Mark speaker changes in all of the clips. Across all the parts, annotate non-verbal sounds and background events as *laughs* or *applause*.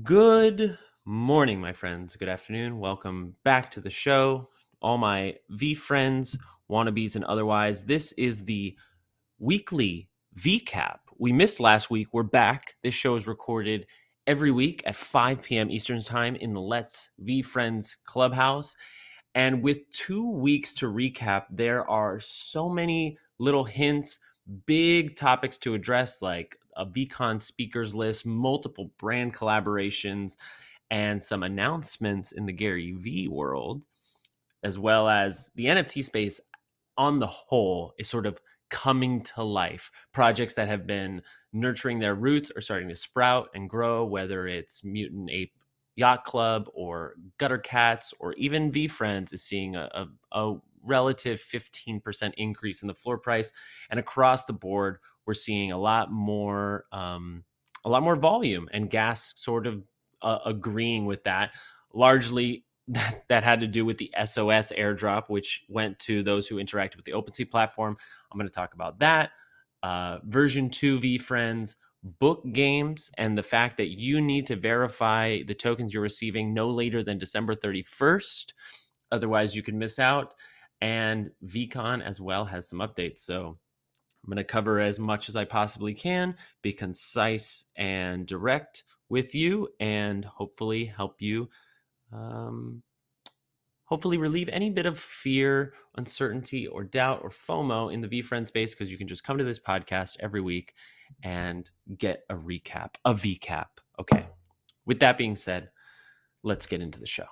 Speaker 1: Good morning, my friends. Good afternoon. Welcome back to the show. All my V friends, wannabes, and otherwise. This is the weekly VCAP. We missed last week. We're back. This show is recorded every week at 5 p.m. Eastern Time in the Let's V Friends Clubhouse. And with two weeks to recap, there are so many little hints, big topics to address, like a VCon speakers list, multiple brand collaborations, and some announcements in the Gary V world, as well as the NFT space on the whole is sort of coming to life. Projects that have been nurturing their roots are starting to sprout and grow, whether it's Mutant Ape Yacht Club or Gutter Cats or even V Friends is seeing a, a, a relative 15% increase in the floor price. And across the board, we're seeing a lot more um, a lot more volume and gas sort of uh, agreeing with that largely *laughs* that, that had to do with the sos airdrop which went to those who interacted with the opensea platform. I'm going to talk about that. Uh, version 2 V friends, book games and the fact that you need to verify the tokens you're receiving no later than december 31st otherwise you can miss out and vcon as well has some updates so I'm going to cover as much as I possibly can, be concise and direct with you, and hopefully help you. Um, hopefully relieve any bit of fear, uncertainty, or doubt or FOMO in the VeeFriend space because you can just come to this podcast every week and get a recap, a VCAP. Okay. With that being said, let's get into the show.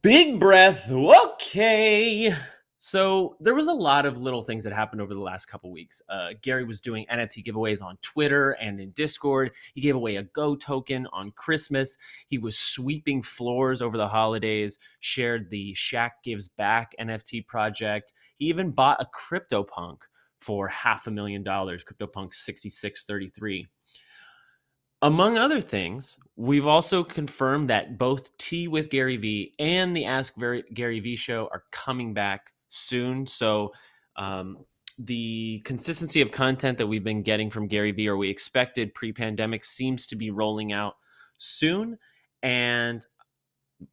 Speaker 1: Big breath. Okay. So there was a lot of little things that happened over the last couple weeks. Uh, Gary was doing NFT giveaways on Twitter and in Discord. He gave away a Go token on Christmas. He was sweeping floors over the holidays. Shared the Shaq Gives Back NFT project. He even bought a CryptoPunk for half a million dollars. CryptoPunk sixty six thirty three. Among other things, we've also confirmed that both Tea with Gary Vee and the Ask Gary Vee show are coming back soon. So um, the consistency of content that we've been getting from Gary Vee or we expected pre-pandemic seems to be rolling out soon, and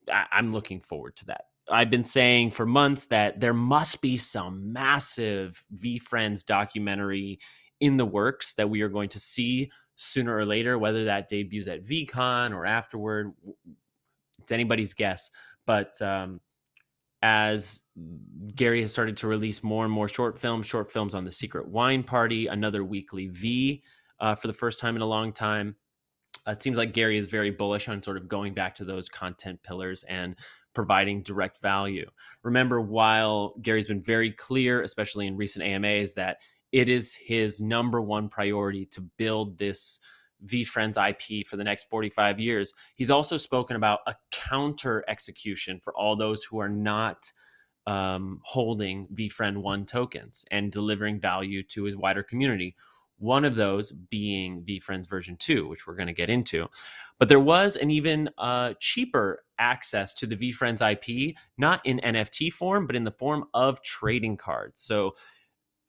Speaker 1: I- I'm looking forward to that. I've been saying for months that there must be some massive V Friends documentary in the works that we are going to see sooner or later, whether that debuts at VCon or afterward. It's anybody's guess. But um, as Gary has started to release more and more short films, short films on the Secret Wine Party, another weekly V uh, for the first time in a long time. It seems like Gary is very bullish on sort of going back to those content pillars and providing direct value. Remember, while Gary's been very clear, especially in recent AMAs, that it is his number one priority to build this VeeFriends IP for the next 45 years. He's also spoken about a counter execution for all those who are not um, holding VeeFriend 1 tokens and delivering value to his wider community. One of those being VeeFriends version 2, which we're going to get into. But there was an even uh, cheaper access to the VeeFriends IP, not in NFT form, but in the form of trading cards. So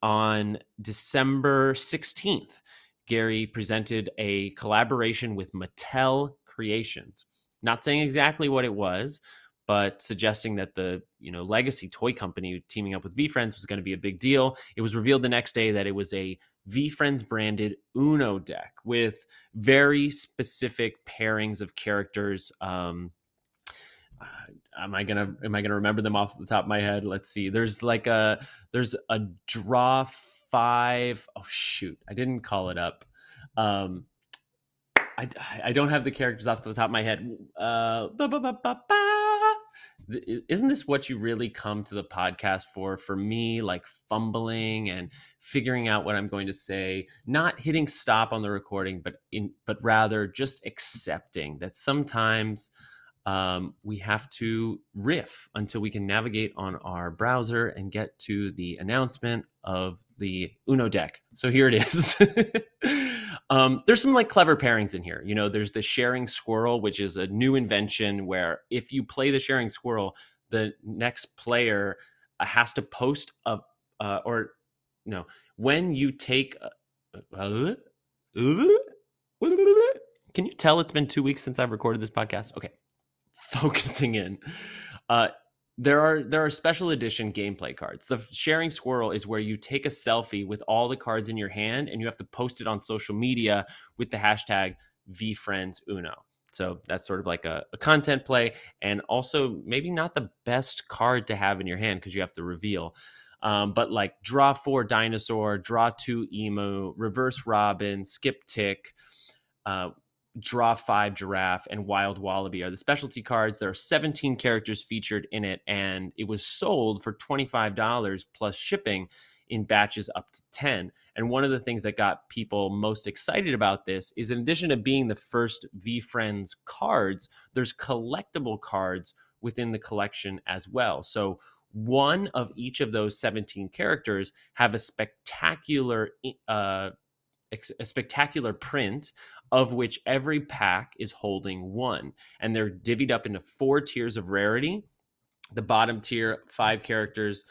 Speaker 1: on December 16th, Gary presented a collaboration with Mattel Creations. Not saying exactly what it was, but suggesting that the you know legacy toy company teaming up with VeeFriends was going to be a big deal. It was revealed the next day that it was a VeeFriends branded Uno deck with very specific pairings of characters. Um, uh, am I gonna am I gonna remember them off the top of my head? Let's see. There's like a there's a draw five. Oh shoot, I didn't call it up. Um, I, I don't have the characters off the top of my head. Uh, isn't this what you really come to the podcast for? For me, like fumbling and figuring out what I'm going to say, not hitting stop on the recording, but in but rather just accepting that sometimes um, we have to riff until we can navigate on our browser and get to the announcement of the Uno deck. So here it is. um, there's some like clever pairings in here. You know, there's the sharing squirrel, which is a new invention where if you play the sharing squirrel, the next player uh, has to post a uh, or no when you take. Uh, uh Can you tell it's been two weeks since I've recorded this podcast? Okay, focusing in. Uh, there are there are special edition gameplay cards. The sharing squirrel is where you take a selfie with all the cards in your hand and you have to post it on social media with the hashtag VFriendsUno. So that's sort of like a, a, content play, and also maybe not the best card to have in your hand because you have to reveal. Um, but like draw four dinosaur, draw two emu, reverse robin, skip tick, uh, draw five giraffe, and wild wallaby are the specialty cards. There are 17 characters featured in it, and it was sold for $25 plus shipping in batches up to 10. And one of the things that got people most excited about this is in addition to being the first V Friends cards, there's collectible cards within the collection as well. So one of each of those 17 characters have a spectacular uh, a spectacular print of which every pack is holding one and they're divvied up into four tiers of rarity the bottom tier five characters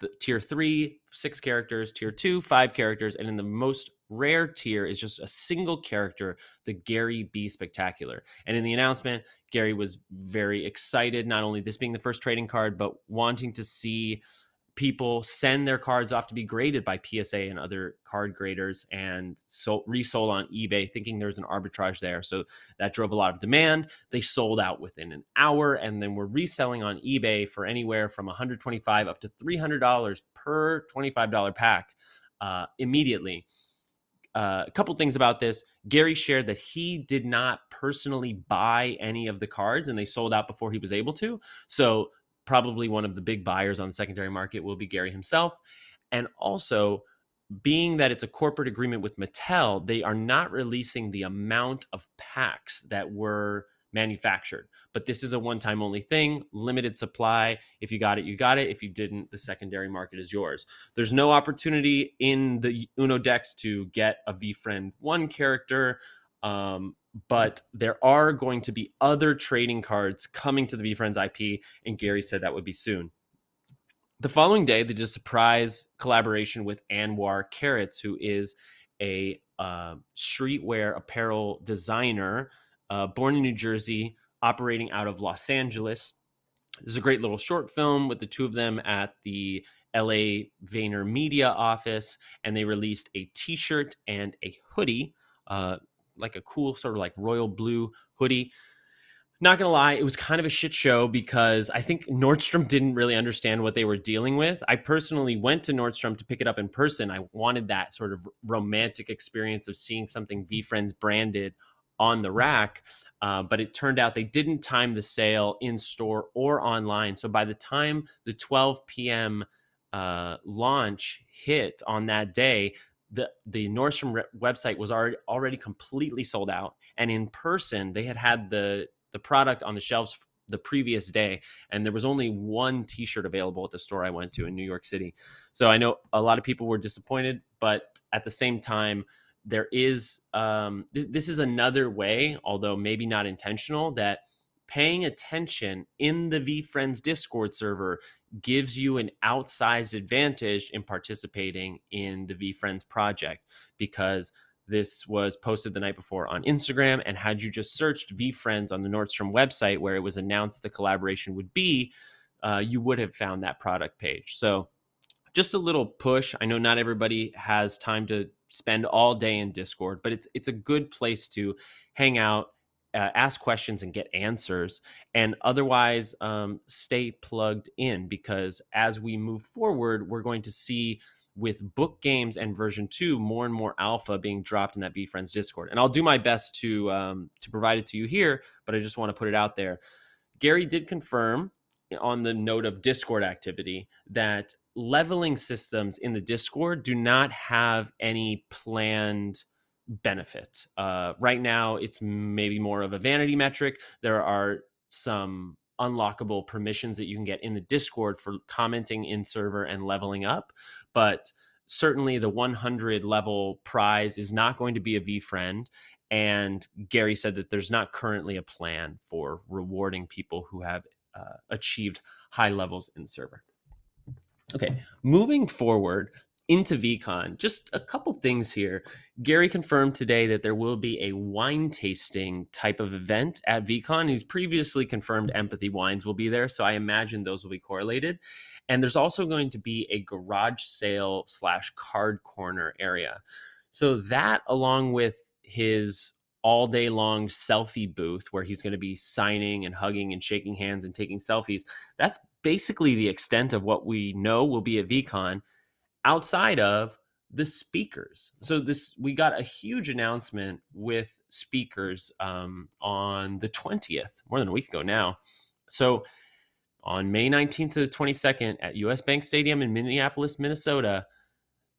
Speaker 1: the tier three, six characters, tier two, five characters, and in the most rare tier is just a single character, the Gary Vee Spectacular. And in the announcement, Gary was very excited, not only this being the first trading card, but wanting to see people send their cards off to be graded by PSA and other card graders and so resold on eBay, thinking there's an arbitrage there. So that drove a lot of demand. They sold out within an hour and then were reselling on eBay for anywhere from 125 up to $300 per $25 pack uh, immediately. Uh, a couple things about this. Gary shared that he did not personally buy any of the cards and they sold out before he was able to. So probably one of the big buyers on the secondary market will be Gary himself. And also, being that it's a corporate agreement with Mattel, they are not releasing the amount of packs that were manufactured. But this is a one time only thing, limited supply. If you got it, you got it. If you didn't, the secondary market is yours. There's no opportunity in the Uno decks to get a VeeFriend 1 character. Um, but there are going to be other trading cards coming to the VeeFriends IP, and Gary said that would be soon. The following day, they did a surprise collaboration with Anwar Carrots, who is a uh, streetwear apparel designer uh, born in New Jersey, operating out of Los Angeles. This is a great little short film with the two of them at the LA Vayner Media office, and they released a t shirt and a hoodie. Uh, like a cool sort of like royal blue hoodie. Not gonna lie, it was kind of a shit show because I think Nordstrom *laughs* didn't really understand what they were dealing with. I personally went to Nordstrom to pick it up in person. I wanted that sort of romantic experience of seeing something V Friends branded on the rack. Uh, but it turned out they didn't time the sale in store or online. So by the time the 12 p.m. Uh, launch hit on that day, the the Nordstrom website was already already completely sold out, and in person they had had the the product on the shelves the previous day, and there was only one T-shirt available at the store I went to in New York City. So I know a lot of people were disappointed, but at the same time, there is um, th- this is another way, although maybe not intentional, that paying attention in the VeeFriends Discord server gives you an outsized advantage in participating in the VeeFriends project because this was posted the night before on Instagram. And had you just searched VeeFriends on the Nordstrom website where it was announced the collaboration would be, uh, you would have found that product page. So just a little push. I know not everybody has time to spend all day in Discord, but it's it's a good place to hang out uh, ask questions and get answers and otherwise um, stay plugged in because as we move forward we're going to see with book games and version 2 more and more alpha being dropped in that VeeFriends discord. And i'll do my best to um, to provide it to you here but i just want to put it out there. Gary did confirm on the note of discord activity that leveling systems in the discord do not have any planned benefit. Uh, right now, it's maybe more of a vanity metric. There are some unlockable permissions that you can get in the Discord for commenting in server and leveling up, but certainly the 100 level prize is not going to be a V friend. And Gary said that there's not currently a plan for rewarding people who have uh, achieved high levels in server. Okay, moving forward, into VCon. just a couple things here. Gary confirmed today that there will be a wine tasting type of event at VCon. He's previously confirmed Empathy Wines will be there, so I imagine those will be correlated. And there's also going to be a garage sale slash card corner area. So that, along with his all day long selfie booth where he's going to be signing and hugging and shaking hands and taking selfies, that's basically the extent of what we know will be at VeeCon outside of the speakers. So this we got a huge announcement with speakers um, on the 20th, more than a week ago now. So on May 19th to the 22nd at US Bank Stadium in Minneapolis, Minnesota,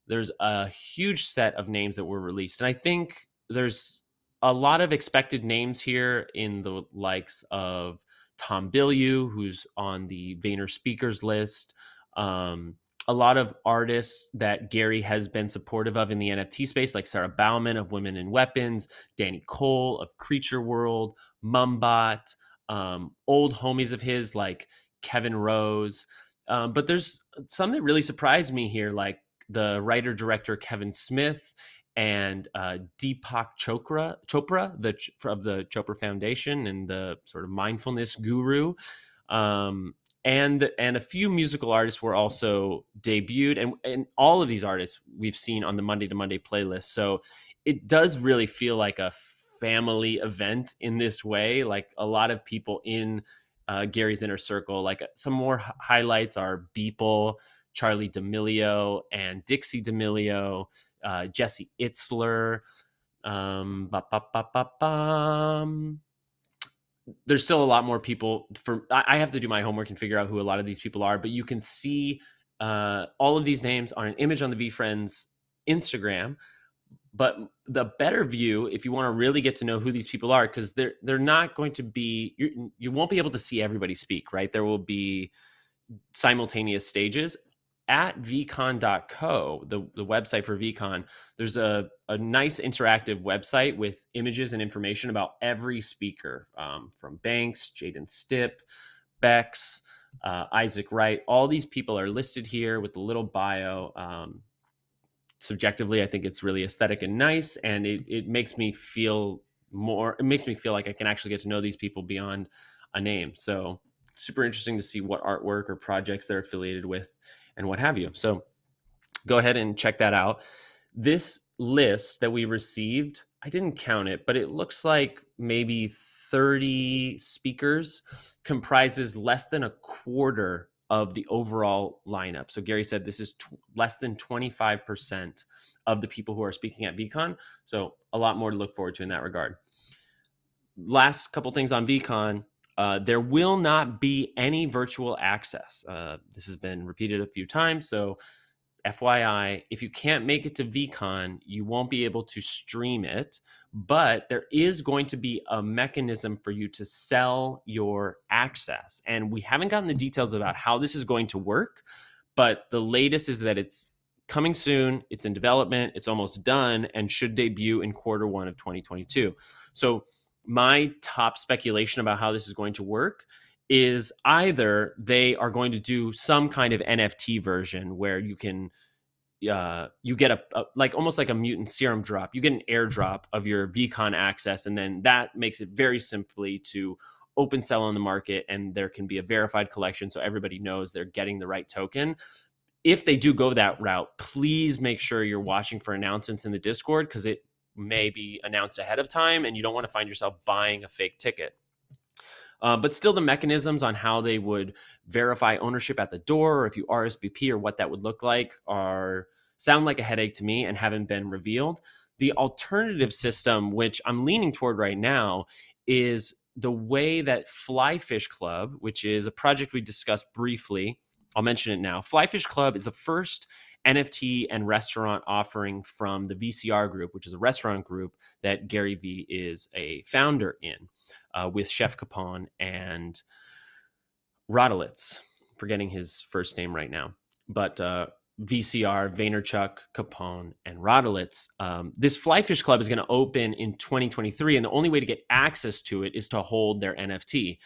Speaker 1: there's a huge set of names that were released. And I think there's a lot of expected names here in the likes of Tom Bilyeu, who's on the Vayner speakers list. Um, a lot of artists that Gary has been supportive of in the NFT space, like Sara Baumann of Women and Weapons, Danny Cole of Creature World, Mumbot, um, old homies of his like Kevin Rose. Um, but there's some that really surprised me here, like the writer director Kevin Smith and uh, Deepak Chopra, Chopra the of the Chopra Foundation and the sort of mindfulness guru. Um, and and a few musical artists were also debuted and and all of these artists we've seen on the monday to monday playlist. So it does really feel like a family event in this way like a lot of people in uh, gary's inner circle like some more h- highlights are beeple Charlie d'amelio and dixie d'amelio uh, jesse itzler um, there's still a lot more people for i have to do my homework and figure out who a lot of these people are but you can see uh, all of these names on an image on the VeeFriends instagram but the better view if you want to really get to know who these people are because they're they're not going to be you you won't be able to see everybody speak right? There will be simultaneous stages at vcon.co, the, the website for vcon, there's a, a nice interactive website with images and information about every speaker um, from Banks, Jaden Stipp, Bex, uh, Isaac Wright. All these people are listed here with the little bio. Um, subjectively, I think it's really aesthetic and nice, and it, it makes me feel more, it makes me feel like I can actually get to know these people beyond a name. So, super interesting to see what artwork or projects they're affiliated with and what have you. So go ahead and check that out. This list that we received, I didn't count it, but it looks like maybe 30 speakers comprises less than a quarter of the overall lineup. So Gary said this is t- less than 25% of the people who are speaking at VCon. So a lot more to look forward to in that regard. Last couple things on VeeCon. Uh, there will not be any virtual access. Uh, this has been repeated a few times. So, FYI, if you can't make it to VCon, you won't be able to stream it. But there is going to be a mechanism for you to sell your access. And we haven't gotten the details about how this is going to work. But the latest is that it's coming soon, it's in development, it's almost done, and should debut in quarter one of 2022. So, my top speculation about how this is going to work is either they are going to do some kind of NFT version where you can uh, you get a, a, like almost like a mutant serum drop. You get an airdrop of your VeeCon access, and then that makes it very simply to open sell on the market, and there can be a verified collection, so everybody knows they're getting the right token. If they do go that route, please make sure you're watching for announcements in the Discord because it may be announced ahead of time and you don't want to find yourself buying a fake ticket. Uh, but still, the mechanisms on how they would verify ownership at the door, or if you RSVP, or what that would look like, are sound like a headache to me and haven't been revealed. The alternative system, which I'm leaning toward right now, is the way that Flyfish Club, which is a project we discussed briefly, I'll mention it now. Flyfish Club is the first NFT and restaurant offering from the VCR group, which is a restaurant group that Gary Vee is a founder in, uh, with Chef Capone and Rodolitz. Forgetting his first name right now, but uh, VCR, Vaynerchuk, Capone, and Rodolitz. Um, this Flyfish Club is going to open in 2023, and the only way to get access to it is to hold their NFT.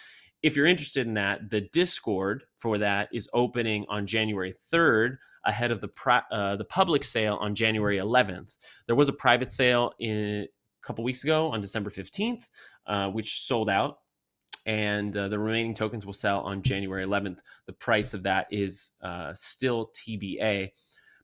Speaker 1: If you're interested in that, the Discord for that is opening on January 3rd. Ahead of the pri- uh, the public sale on January 11th. There was a private sale in a couple weeks ago on December 15th, uh, which sold out, and uh, the remaining tokens will sell on January 11th. The price of that is uh, still TBA.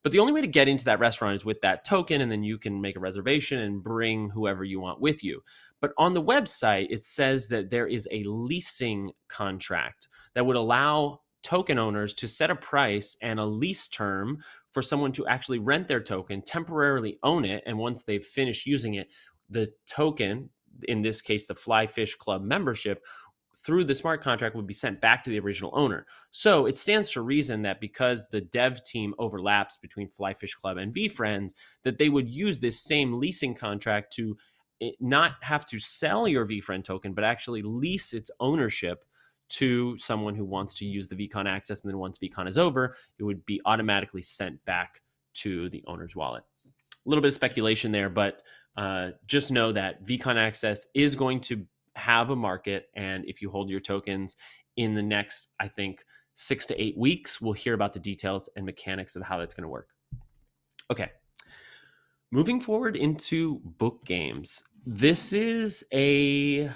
Speaker 1: But the only way to get into that restaurant is with that token, and then you can make a reservation and bring whoever you want with you. But on the website, it says that there is a leasing contract that would allow token owners to set a price and a lease term for someone to actually rent their token, temporarily own it, and once they've finished using it, the token, in this case, the Flyfish Club membership, through the smart contract would be sent back to the original owner. So it stands to reason that because the dev team overlaps between Flyfish Club and VeeFriends, that they would use this same leasing contract to eh, not have to sell your VeeFriend token, but actually lease its ownership to someone who wants to use the VeeCon access. And then once VeeCon is over, it would be automatically sent back to the owner's wallet. A little bit of speculation there, but uh, just know that VeeCon access is going to have a market. And if you hold your tokens in the next, I think, six to eight weeks, we'll hear about the details and mechanics of how that's going to work. Okay. Moving forward into book games. This is a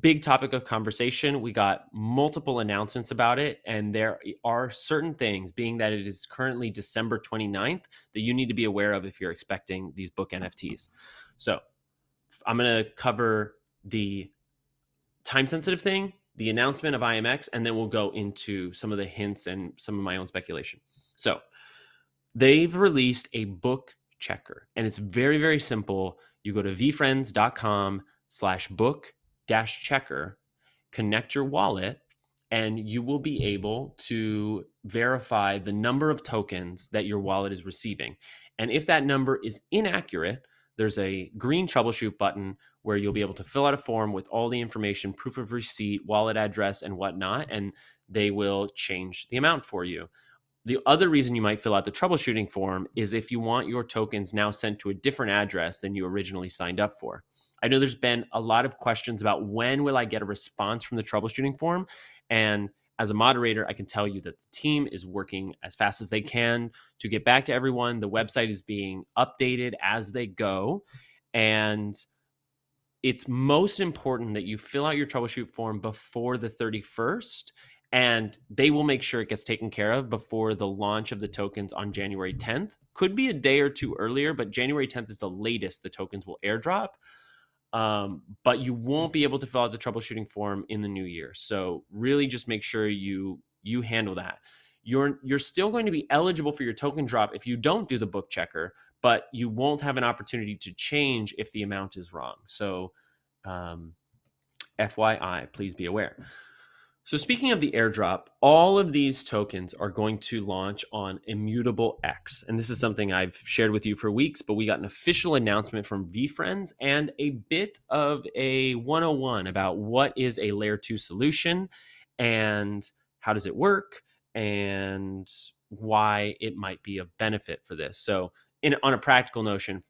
Speaker 1: big topic of conversation. We got multiple announcements about it, and there are certain things, being that it is currently December 29th, that you need to be aware of if you're expecting these book NFTs. So I'm going to cover the time sensitive thing, the announcement of IMX, and then we'll go into some of the hints and some of my own speculation. So they've released a book checker, and it's very, very simple. You go to veefriends.com slash book dash checker, connect your wallet, and you will be able to verify the number of tokens that your wallet is receiving. And if that number is inaccurate, there's a green troubleshoot button where you'll be able to fill out a form with all the information, proof of receipt, wallet address, and whatnot, and they will change the amount for you. The other reason you might fill out the troubleshooting form is if you want your tokens now sent to a different address than you originally signed up for. I know there's been a lot of questions about when will I get a response from the troubleshooting form and as a moderator, I can tell you that the team is working as fast as they can to get back to everyone. The website is being updated as they go. And it's most important that you fill out your troubleshoot form before the 31st and they will make sure it gets taken care of before the launch of the tokens on January 10th. Could be a day or two earlier, but January 10th is the latest the tokens will airdrop. Um, but you won't be able to fill out the troubleshooting form in the new year. So really, just make sure you you handle that. You're you're still going to be eligible for your token drop if you don't do the book checker, but you won't have an opportunity to change if the amount is wrong. So, um, FYI, please be aware. So, speaking of the airdrop, all of these tokens are going to launch on Immutable X. And this is something I've shared with you for weeks, but we got an official announcement from VeeFriends and a bit of a 101 about what is a layer two solution and how does it work and why it might be a benefit for this. So, in, on a practical notion,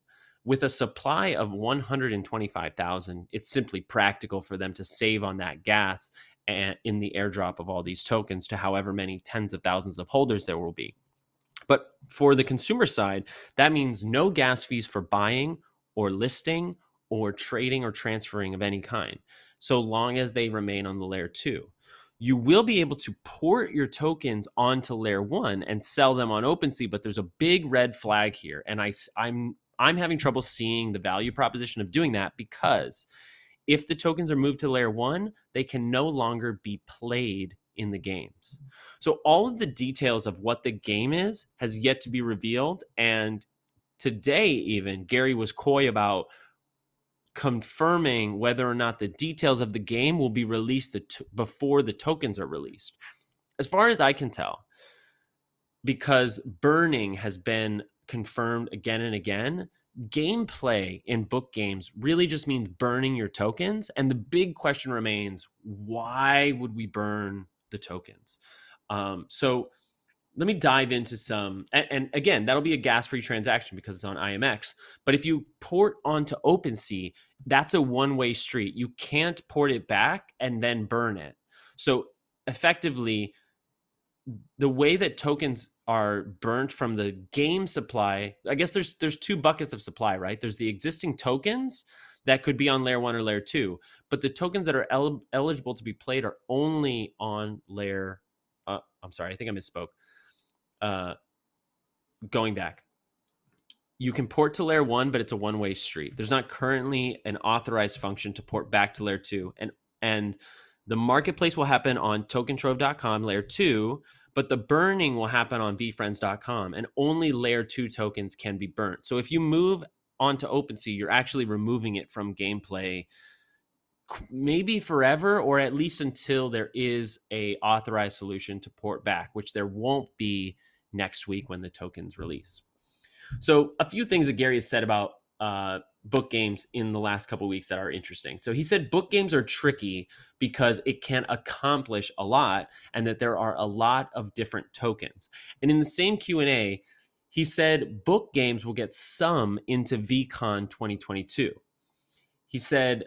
Speaker 1: with a supply of 125,000, it's simply practical for them to save on that gas and in the airdrop of all these tokens to however many tens of thousands of holders there will be. But for the consumer side, that means no gas fees for buying or listing or trading or transferring of any kind, so long as they remain on the layer two. You will be able to port your tokens onto layer one and sell them on OpenSea, but there's a big red flag here. And I, I'm I'm having trouble seeing the value proposition of doing that because if the tokens are moved to layer one, they can no longer be played in the games. So all of the details of what the game is has yet to be revealed. And today, even Gary was coy about confirming whether or not the details of the game will be released before the tokens are released. As far as I can tell, because burning has been confirmed again and again, gameplay in book games really just means burning your tokens. And the big question remains why would we burn the tokens? Um, so let me dive into some. And, and again, that'll be a gas free transaction because it's on IMX. But if you port onto OpenSea, that's a one way street. You can't port it back and then burn it. So effectively, the way that tokens are burnt from the game supply. I guess there's there's two buckets of supply, right? There's the existing tokens that could be on layer 1 or layer 2, but the tokens that are el- eligible to be played are only on layer uh, I'm sorry, I think I misspoke. Uh going back. You can port to layer 1, but it's a one-way street. There's not currently an authorized function to port back to layer 2 and and the marketplace will happen on tokentrove.com layer 2 but the burning will happen on veefriends.com and only layer 2 tokens can be burnt. So if you move onto OpenSea, you're actually removing it from gameplay maybe forever or at least until there is a authorized solution to port back which there won't be next week when the tokens release. So a few things that gary has said about uh, book games in the last couple weeks that are interesting. So he said book games are tricky because it can accomplish a lot and that there are a lot of different tokens. And in the same Q&A, he said book games will get some into VCon 2022. He said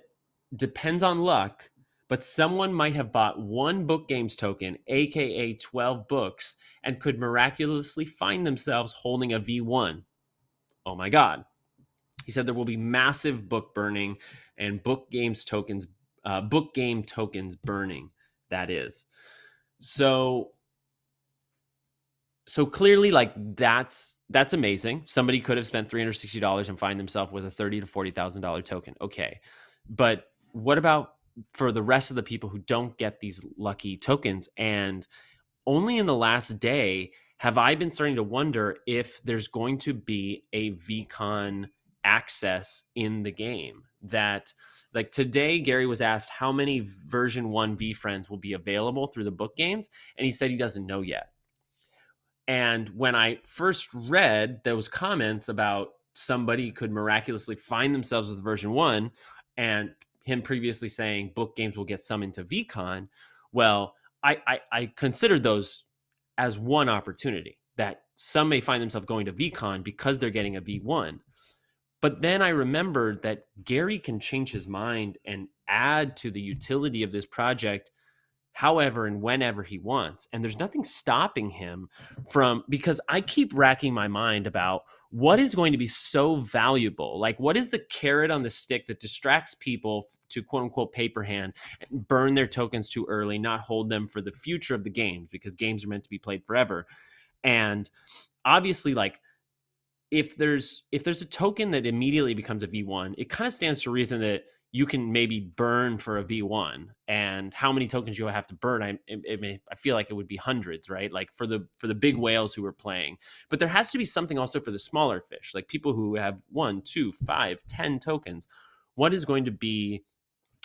Speaker 1: depends on luck, but someone might have bought one book games token, aka 12 books, and could miraculously find themselves holding a V1. Oh my god. He said there will be massive book burning and book games tokens, uh, book game tokens burning. That is. So, so clearly, like that's that's amazing. Somebody could have spent three hundred sixty dollars and find themselves with a thirty to forty thousand dollar token. Okay, but what about for the rest of the people who don't get these lucky tokens and only in the last day have I been starting to wonder if there's going to be a VCon access in the game that like today gary was asked how many version 1 v friends will be available through the book games and he said he doesn't know yet. And when i first read those comments about somebody could miraculously find themselves with version 1 and him previously saying book games will get some into vcon well i i, I considered those as one opportunity that some may find themselves going to vcon because they're getting a v1 but then I remembered that Gary can change his mind and add to the utility of this project however and whenever he wants. And there's nothing stopping him from because I keep racking my mind about what is going to be so valuable. Like, what is the carrot on the stick that distracts people to quote unquote paper hand burn their tokens too early, not hold them for the future of the games because games are meant to be played forever. And obviously, like, if there's if there's a token that immediately becomes a V1, it kind of stands to reason that you can maybe burn for a V1 and how many tokens you have to burn. I it, may, I feel like it would be hundreds, right? Like for the for the big mm-hmm. whales who are playing. But there has to be something also for the smaller fish, like people who have one, two, five, ten tokens. What is going to be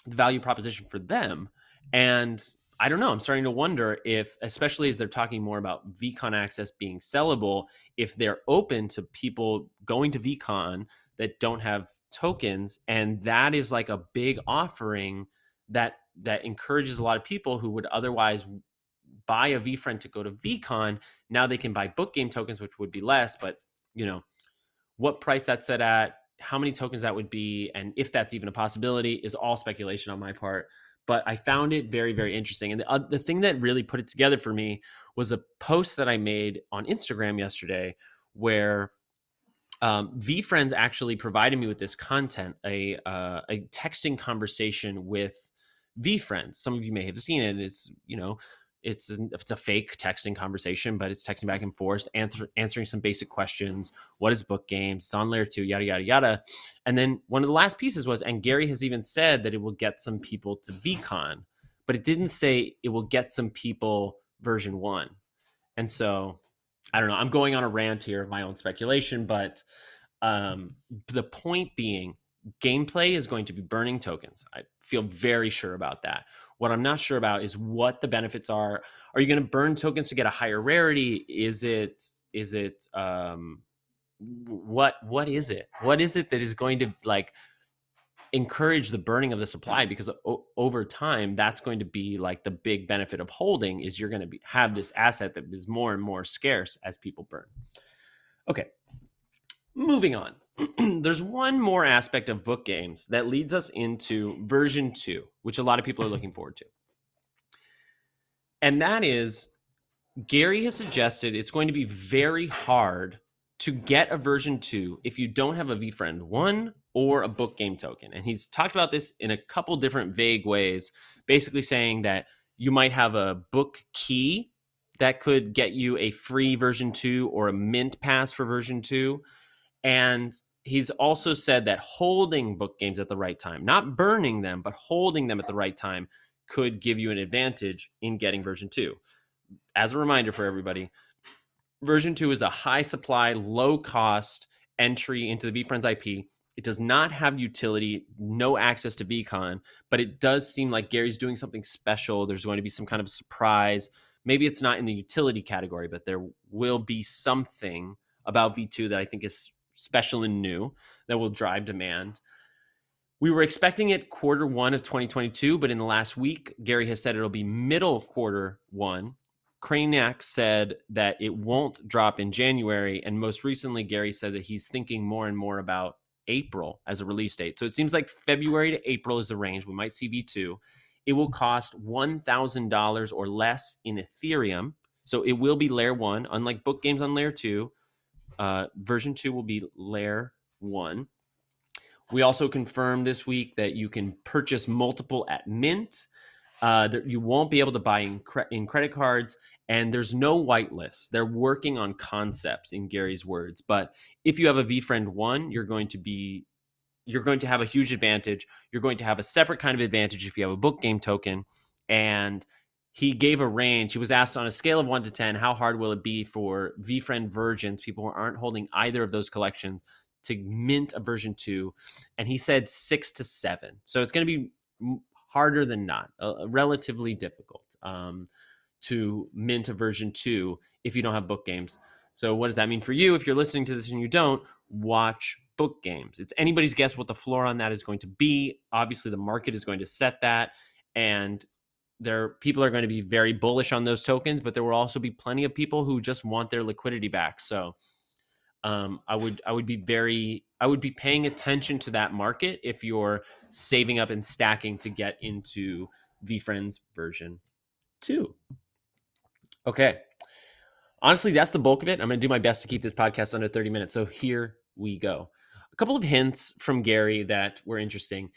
Speaker 1: the value proposition for them? And I don't know. I'm starting to wonder if, especially as they're talking more about VCon access being sellable, if they're open to people going to VCon that don't have tokens, and that is like a big offering that that encourages a lot of people who would otherwise buy a VFriend to go to VCon. Now they can buy book game tokens, which would be less, but you know what price that's set at, how many tokens that would be, and if that's even a possibility is all speculation on my part but I found it very, very interesting. And the, uh, the thing that really put it together for me was a post that I made on Instagram yesterday where um, VFriends actually provided me with this content, a, uh, a texting conversation with VFriends. Some of you may have seen it. It's, you know, it's it's a fake texting conversation, but it's texting back and forth, answer, answering some basic questions. What is book games? It's on layer two, yada yada yada. And then one of the last pieces was, and Gary has even said that it will get some people to VCon, but it didn't say it will get some people version one. And so I don't know. I'm going on a rant here of my own speculation, but um, the point being, gameplay is going to be burning tokens. I feel very sure about that. What I'm not sure about is what the benefits are. Are you going to burn tokens to get a higher rarity? Is it is it um what what is it? What is it that is going to like encourage the burning of the supply because o- over time that's going to be like the big benefit of holding is you're going to have this asset that is more and more scarce as people burn. Okay. Moving on. *clears throat* there's one more aspect of book games that leads us into version two, which a lot of people are looking forward to. And that is Gary has suggested it's going to be very hard to get a version 2 if you don't have a VeeFriend 1 or a book game token. And he's talked about this in a couple different vague ways, basically saying that you might have a book key that could get you a free version 2 or a mint pass for version 2. And he's also said that holding book games at the right time, not burning them, but holding them at the right time could give you an advantage in getting version 2. As a reminder for everybody, version 2 is a high supply, low cost entry into the VeeFriends IP. It does not have utility, no access to VeeCon, but it does seem like Gary's doing something special. There's going to be some kind of surprise. Maybe it's not in the utility category, but there will be something about V2 that I think is special and new that will drive demand. We were expecting it quarter one of 2022, but in the last week, Gary has said it'll be middle quarter one. Craniac said that it won't drop in January. And most recently, Gary said that he's thinking more and more about April as a release date. So it seems like February to April is the range. We might see V2. It will cost $1,000 or less in Ethereum. So it will be layer one, unlike book games on layer two. Uh, version two will be layer one. We also confirmed this week that you can purchase multiple at Mint. Uh, that you won't be able to buy in, cre- in credit cards, and there's no whitelist. They're working on concepts, in Gary's words. But if you have a VeeFriend one, you're going to be you're going to have a huge advantage. You're going to have a separate kind of advantage if you have a book game token. And he gave a range. He was asked on a scale of one to 10, how hard will it be for VeeFriend virgins, people who aren't holding either of those collections, to mint a version two? And he said six to seven. So it's going to be harder than not, uh, relatively difficult um, to mint a version two if you don't have book games. So, what does that mean for you? If you're listening to this and you don't, watch book games. It's anybody's guess what the floor on that is going to be. Obviously, the market is going to set that. And there people are going to be very bullish on those tokens, but there will also be plenty of people who just want their liquidity back. So um, I would I would be very I would be paying attention to that market if you're saving up and stacking to get into VeeFriends version two. Okay. Honestly, that's the bulk of it. I'm going to do my best to keep this podcast under 30 minutes. So here we go. A couple of hints from Gary that were interesting.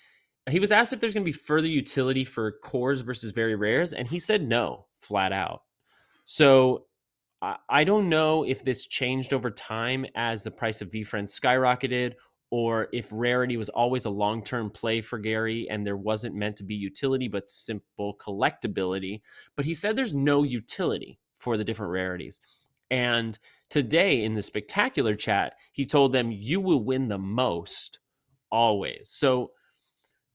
Speaker 1: He was asked if there's going to be further utility for cores versus very rares, and he said no, flat out. So I don't know if this changed over time as the price of VeeFriends skyrocketed, or if rarity was always a long term play for Gary and there wasn't meant to be utility but simple collectability. But he said there's no utility for the different rarities. And today in the spectacular chat, he told them, You will win the most always. So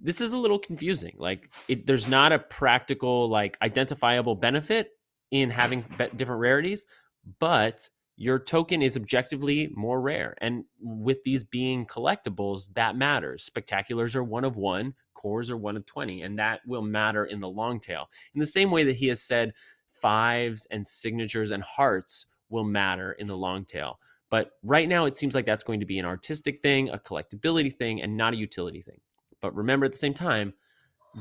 Speaker 1: this is a little confusing. Like it, there's not a practical, like identifiable benefit in having different rarities, but your token is objectively more rare. And with these being collectibles, that matters. Spectaculars are one of one, cores are one of 20, and that will matter in the long tail. In the same way that he has said fives and signatures and hearts will matter in the long tail. But right now, it seems like that's going to be an artistic thing, a collectability thing, and not a utility thing. But remember at the same time,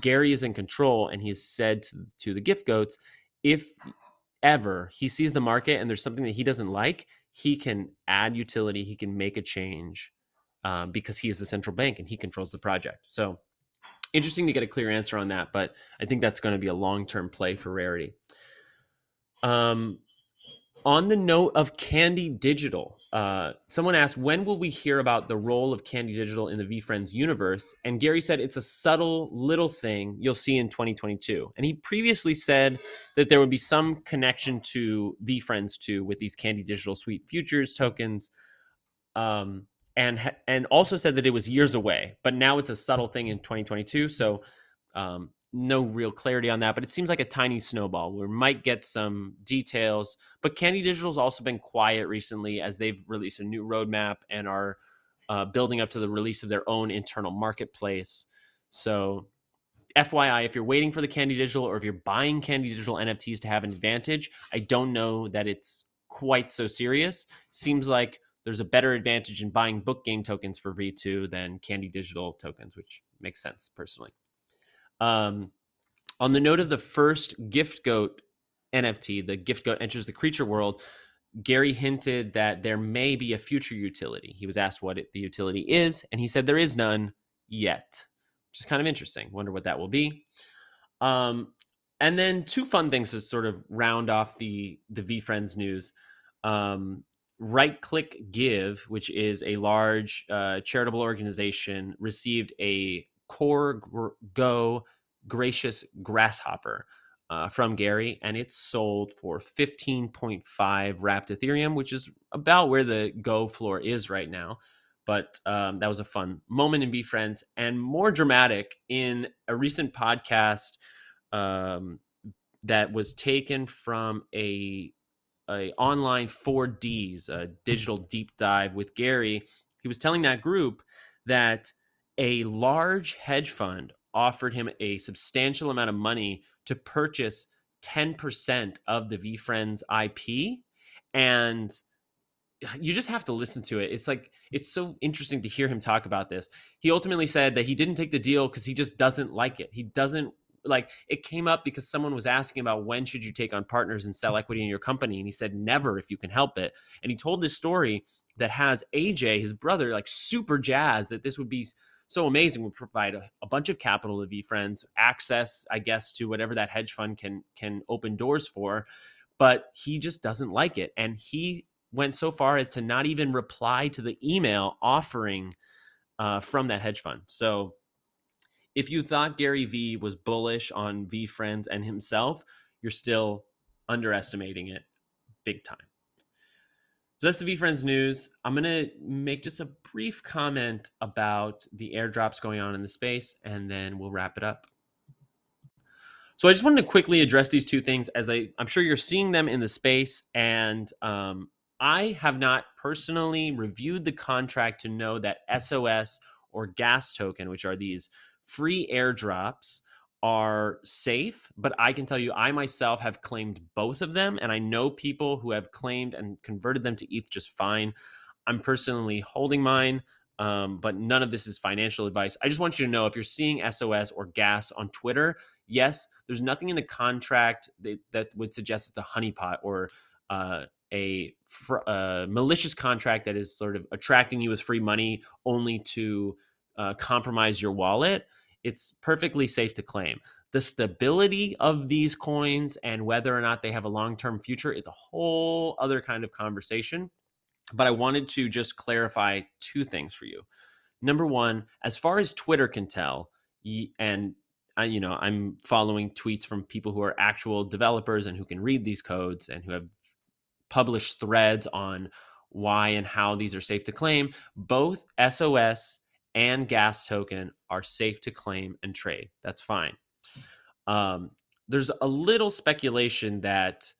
Speaker 1: Gary is in control and he has said to, to the gift goats, if ever he sees the market and there's something that he doesn't like, he can add utility, he can make a change um, because he is the central bank and he controls the project. So interesting to get a clear answer on that, but I think that's going to be a long term play for Rarity. Um, on the note of Candy Digital, uh, someone asked, when will we hear about the role of Candy Digital in the VeeFriends universe? And Gary said it's a subtle little thing you'll see in 2022. And he previously said that there would be some connection to VeeFriends 2 with these Candy Digital Suite Futures tokens. Um, and and also said that it was years away, but now it's a subtle thing in 2022. So um, no real clarity on that, but it seems like a tiny snowball. We might get some details. But Candy Digital's also been quiet recently as they've released a new roadmap and are uh, building up to the release of their own internal marketplace. So, FYI, if you're waiting for the Candy Digital or if you're buying Candy Digital NFTs to have an advantage, I don't know that it's quite so serious. Seems like there's a better advantage in buying book game tokens for V2 than Candy Digital tokens, which makes sense personally. Um, on the note of the first gift goat NFT, the gift goat enters the creature world, Gary hinted that there may be a future utility. He was asked what it, the utility is, and he said there is none yet, which is kind of interesting. Wonder what that will be. Um, and then two fun things to sort of round off the the V Friends news. Um, right Click Give, which is a large uh, charitable organization, received a Core Go Gracious Grasshopper uh, from Gary, and it's sold for 15.5 wrapped Ethereum, which is about where the Go floor is right now. But um, that was a fun moment in VeeFriends, and more dramatic in a recent podcast um, that was taken from a a online 4Ds, a digital deep dive with Gary. He was telling that group that a large hedge fund offered him a substantial amount of money to purchase 10% of the VeeFriends IP. And you just have to listen to it. It's like, it's so interesting to hear him talk about this. He ultimately said that he didn't take the deal because he just doesn't like it. He doesn't like it came up because someone was asking about when should you take on partners and sell equity in your company and he said never if you can help it and he told this story that has aj his brother like super jazzed that this would be so amazing would provide a, a, bunch of capital to VeeFriends, access i guess to whatever that hedge fund can can open doors for but he just doesn't like it. And he went so far as to not even reply to the email offering uh, from that hedge fund. So if you thought gary vee was bullish on VeeFriends and himself you're still underestimating it big time so that's the VeeFriends news. I'm going to make just a brief comment about the airdrops going on in the space, and then we'll wrap it up. So I just wanted to quickly address these two things as I, I'm sure you're seeing them in the space. And um, I have not personally reviewed the contract to know that SOS or gas token, which are these free airdrops, are safe, but I can tell you, I myself have claimed both of them, and I know people who have claimed and converted them to ETH just fine. I'm personally holding mine, um, but none of this is financial advice. I just want you to know if you're seeing SOS or gas on Twitter, yes, there's nothing in the contract that, that would suggest it's a honeypot or uh, a fr- uh, malicious contract that is sort of attracting you as free money only to uh, compromise your wallet it's perfectly safe to claim. The stability of these coins and whether or not they have a long term future is a whole other kind of conversation. But I wanted to just clarify two things for you. Number one, as far as Twitter can tell, and I, you know, I'm following tweets from people who are actual developers and who can read these codes and who have published threads on why and how these are safe to claim. Both SOS and gas token are safe to claim and trade. That's fine. Um, there's a little speculation that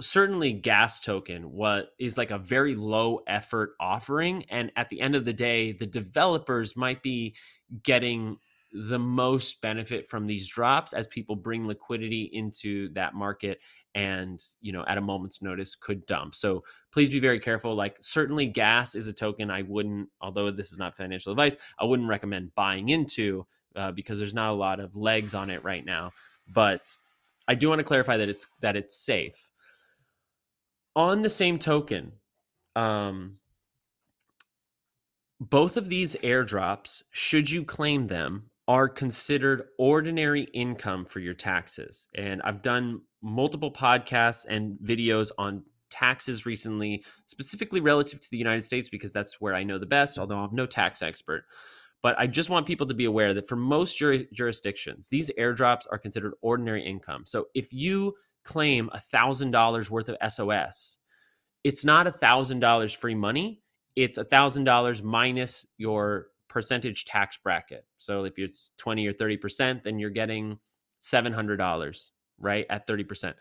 Speaker 1: certainly gas token what is like a very low effort offering and at the end of the day the developers might be getting the most benefit from these drops as people bring liquidity into that market and you know at a moment's notice could dump so please be very careful like certainly gas is a token i wouldn't although this is not financial advice i wouldn't recommend buying into uh, because there's not a lot of legs on it right now but i do want to clarify that it's that it's safe on the same token um both of these airdrops should you claim them are considered ordinary income for your taxes. And I've done multiple podcasts and videos on taxes recently, specifically relative to the United States, because that's where I know the best, although I'm no tax expert. But I just want people to be aware that for most jurisdictions, these airdrops are considered ordinary income. So if you claim $1,000 worth of SOS, it's not $1,000 free money. It's $1,000 minus your percentage tax bracket. So if you're 20 or 30%, then you're getting $700, right? At 30%.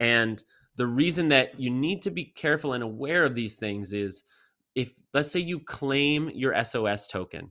Speaker 1: And the reason that you need to be careful and aware of these things is if, let's say, you claim your SOS token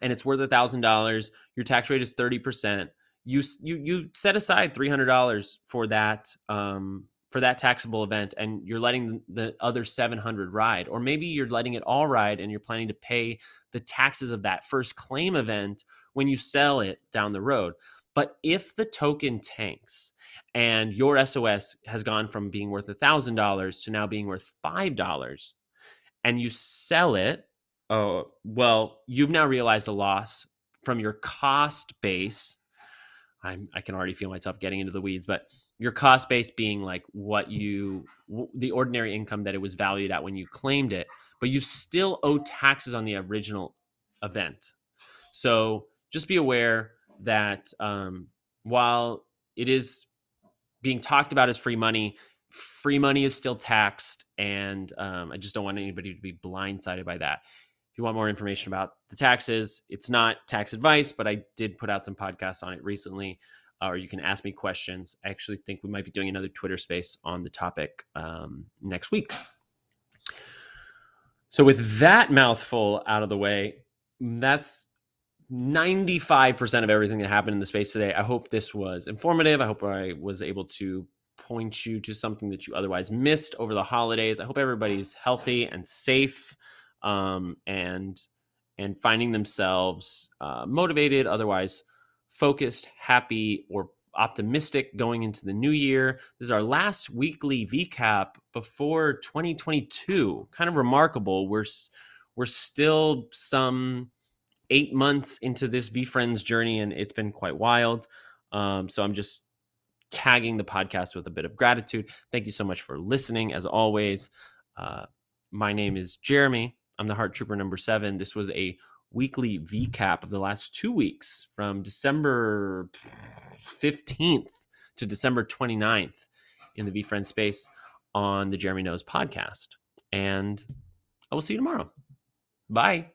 Speaker 1: and it's worth $1,000, your tax rate is 30%. You, you, you set aside $300 for that um, for that taxable event and you're letting the other 700 ride or maybe you're letting it all ride and you're planning to pay the taxes of that first claim event when you sell it down the road But if the token tanks and your SOS has gone from being worth $1,000 to now being worth $5 and you sell it, oh, well, you've now realized a loss from your cost base. I'm, I can already feel myself getting into the weeds, but your cost base being like what you, the ordinary income that it was valued at when you claimed it, but you still owe taxes on the original event. So just be aware that um, while it is being talked about as free money, free money is still taxed, and um, I just don't want anybody to be blindsided by that. If you want more information about the taxes, it's not tax advice, but I did put out some podcasts on it recently, uh, or you can ask me questions. I actually think we might be doing another Twitter space on the topic um, next week. So, with that mouthful out of the way, that's 95% of everything that happened in the space today. I hope this was informative. I hope I was able to point you to something that you otherwise missed over the holidays. I hope everybody's healthy and safe um, and and finding themselves uh, motivated, otherwise focused, happy, or optimistic going into the new year. This is our last weekly VCAP before 2022. Kind of remarkable. We're we're still some eight months into this VeeFriends journey, and it's been quite wild. Um, so I'm just tagging the podcast with a bit of gratitude. Thank you so much for listening. As always, uh, my name is Jeremy. I'm the Heart Trooper number seven. This was a weekly VCAP of the last two weeks from December 15th to December 29th in the VeeFriend space on the Jeremy Knows podcast. And I will see you tomorrow. Bye.